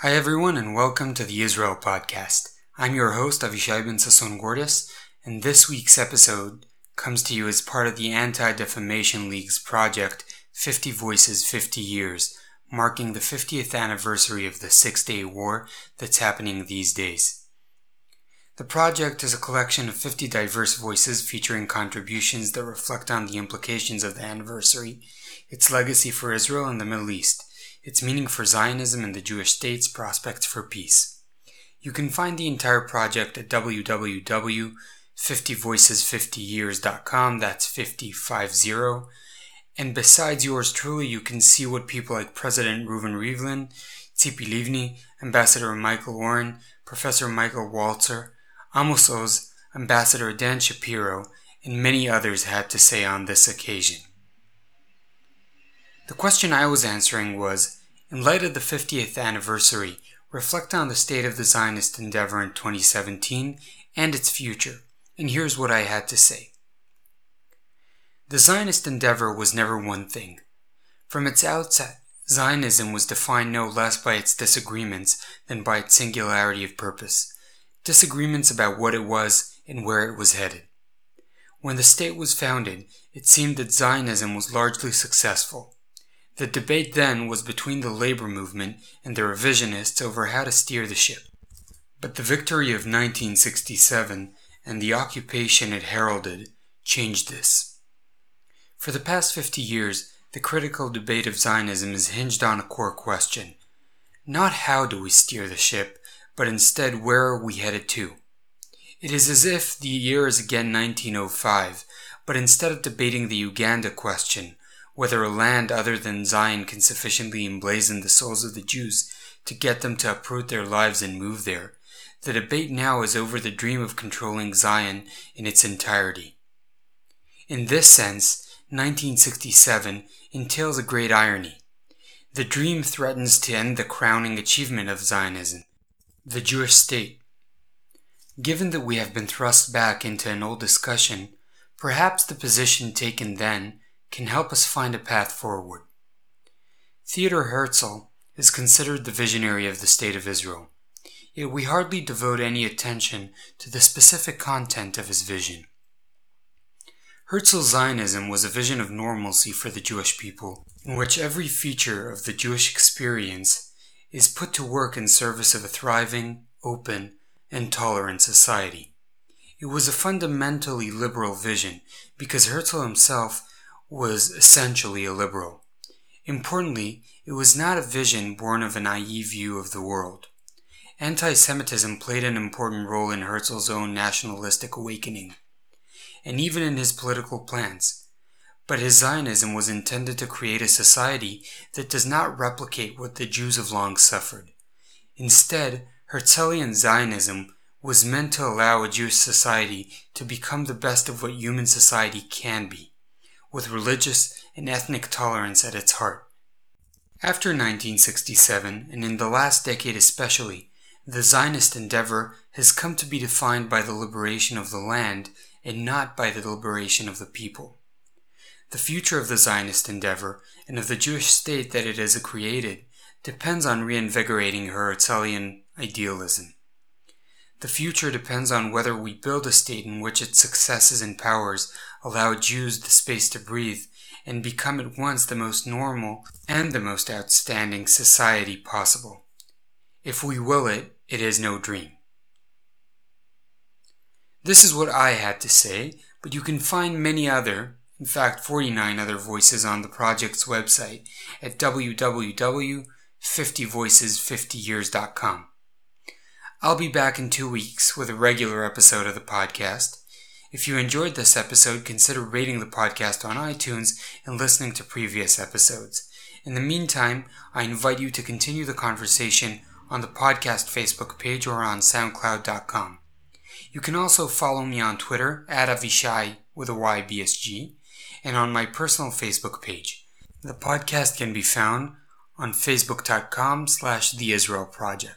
Hi, everyone, and welcome to the Israel Podcast. I'm your host, Avishai Ben Sasson Gordis, and this week's episode comes to you as part of the Anti Defamation League's project 50 Voices 50 Years, marking the 50th anniversary of the Six Day War that's happening these days. The project is a collection of 50 diverse voices featuring contributions that reflect on the implications of the anniversary, its legacy for Israel and the Middle East its meaning for Zionism and the Jewish state's prospects for peace. You can find the entire project at www.50voices50years.com, that's 550. And besides yours truly, you can see what people like President Reuven Rivlin, Tzipi Livni, Ambassador Michael Oren, Professor Michael Walzer, Amos Oz, Ambassador Dan Shapiro, and many others had to say on this occasion. The question I was answering was In light of the 50th anniversary, reflect on the state of the Zionist endeavor in 2017 and its future, and here's what I had to say. The Zionist endeavor was never one thing. From its outset, Zionism was defined no less by its disagreements than by its singularity of purpose, disagreements about what it was and where it was headed. When the state was founded, it seemed that Zionism was largely successful the debate then was between the labor movement and the revisionists over how to steer the ship. But the victory of 1967 and the occupation it heralded changed this. For the past 50 years, the critical debate of Zionism is hinged on a core question. Not how do we steer the ship, but instead where are we headed to? It is as if the year is again 1905, but instead of debating the Uganda question, whether a land other than Zion can sufficiently emblazon the souls of the Jews to get them to uproot their lives and move there. The debate now is over the dream of controlling Zion in its entirety. In this sense, 1967 entails a great irony. The dream threatens to end the crowning achievement of Zionism, the Jewish state. Given that we have been thrust back into an old discussion, perhaps the position taken then can help us find a path forward. Theodor Herzl is considered the visionary of the State of Israel, yet we hardly devote any attention to the specific content of his vision. Herzl's Zionism was a vision of normalcy for the Jewish people, in which every feature of the Jewish experience is put to work in service of a thriving, open, and tolerant society. It was a fundamentally liberal vision because Herzl himself was essentially a liberal. Importantly, it was not a vision born of a naive view of the world. Anti Semitism played an important role in Herzl's own nationalistic awakening, and even in his political plans. But his Zionism was intended to create a society that does not replicate what the Jews have long suffered. Instead, Herzlian Zionism was meant to allow a Jewish society to become the best of what human society can be with religious and ethnic tolerance at its heart. After 1967, and in the last decade especially, the Zionist endeavor has come to be defined by the liberation of the land and not by the liberation of the people. The future of the Zionist endeavor and of the Jewish state that it has created depends on reinvigorating Herzlian idealism. The future depends on whether we build a state in which its successes and powers allow Jews the space to breathe and become at once the most normal and the most outstanding society possible. If we will it, it is no dream. This is what I had to say, but you can find many other, in fact 49 other voices on the project's website at www.50voices50years.com. I'll be back in two weeks with a regular episode of the podcast. If you enjoyed this episode, consider rating the podcast on iTunes and listening to previous episodes. In the meantime, I invite you to continue the conversation on the podcast Facebook page or on SoundCloud.com. You can also follow me on Twitter at Avishai with a YBSG and on my personal Facebook page. The podcast can be found on facebook.com slash the Israel Project.